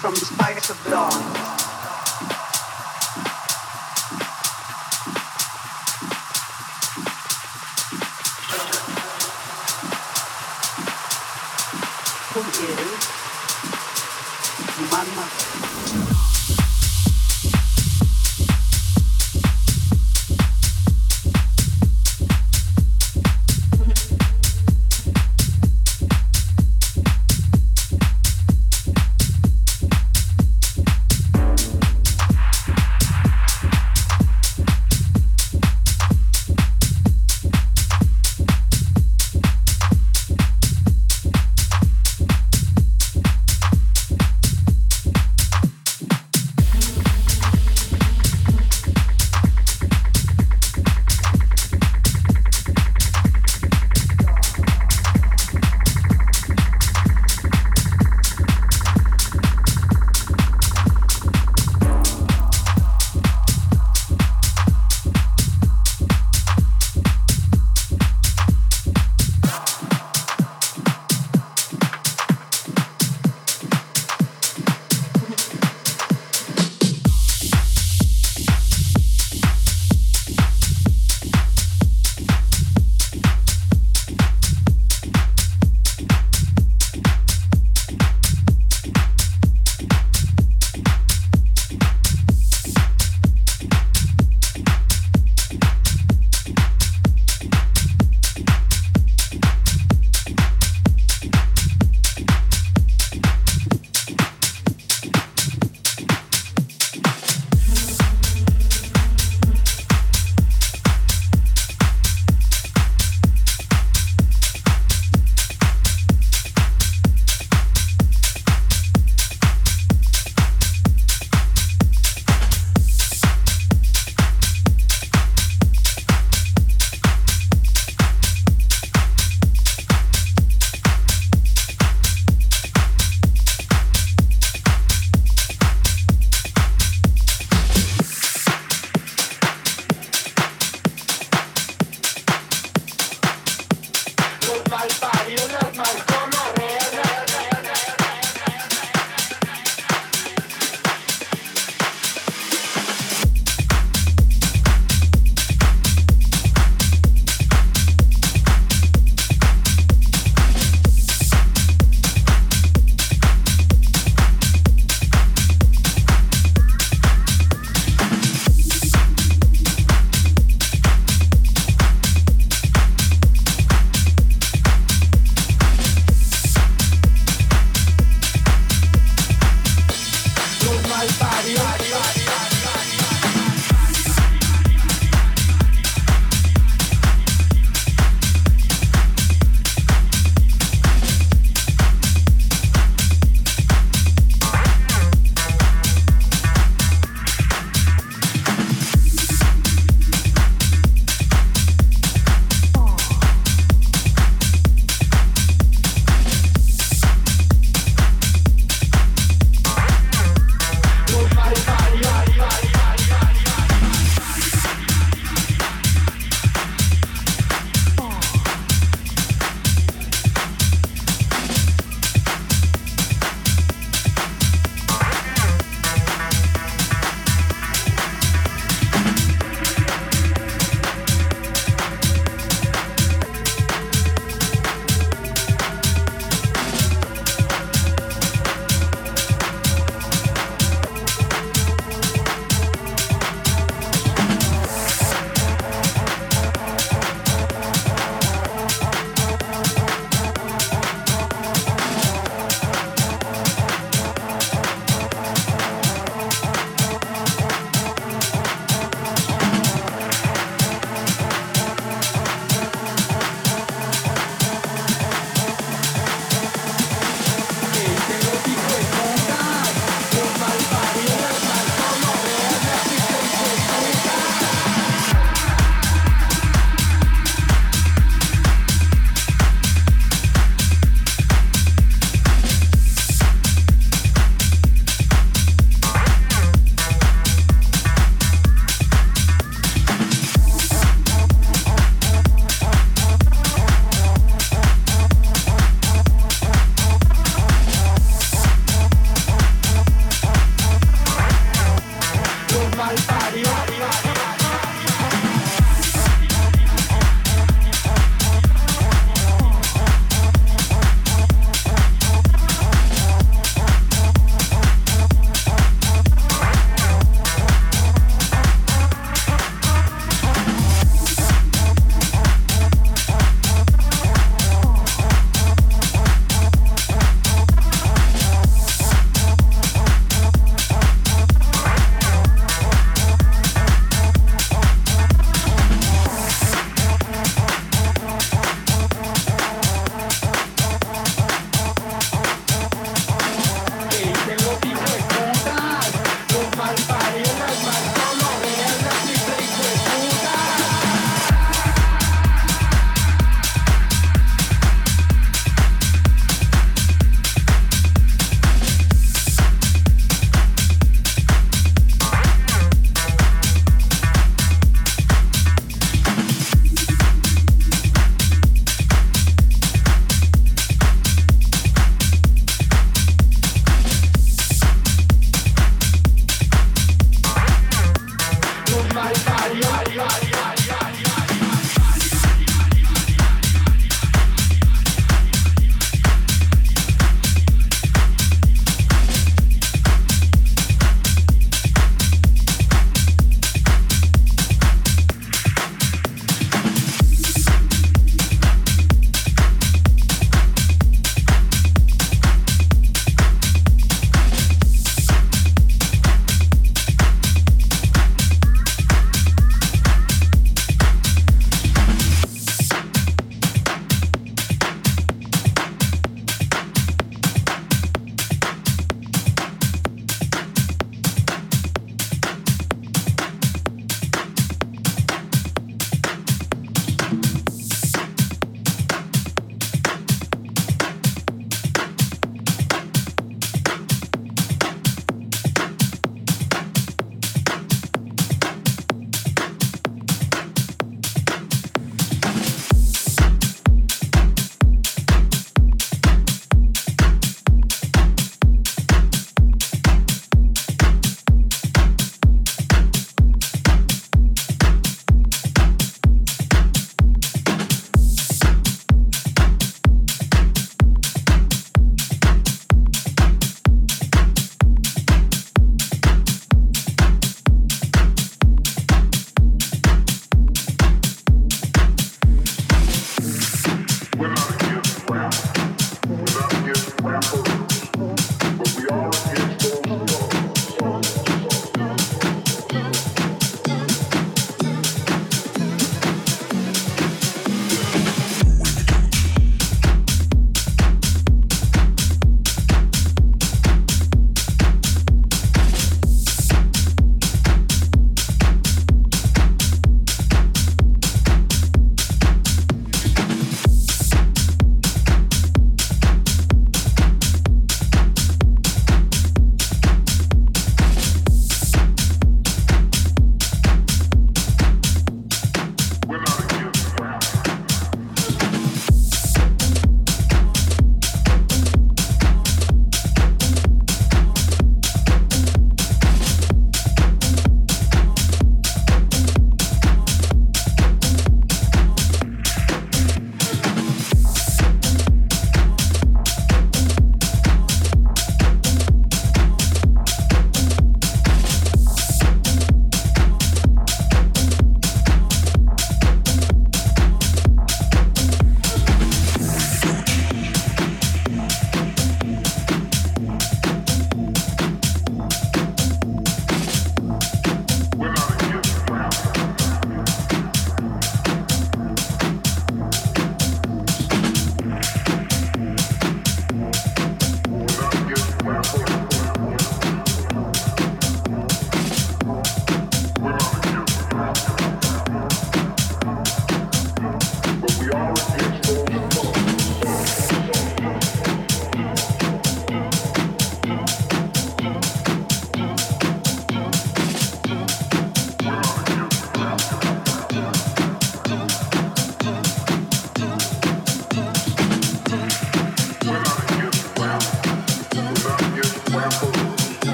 from the spice of dawn.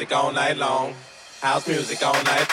Music all night long. House music all night.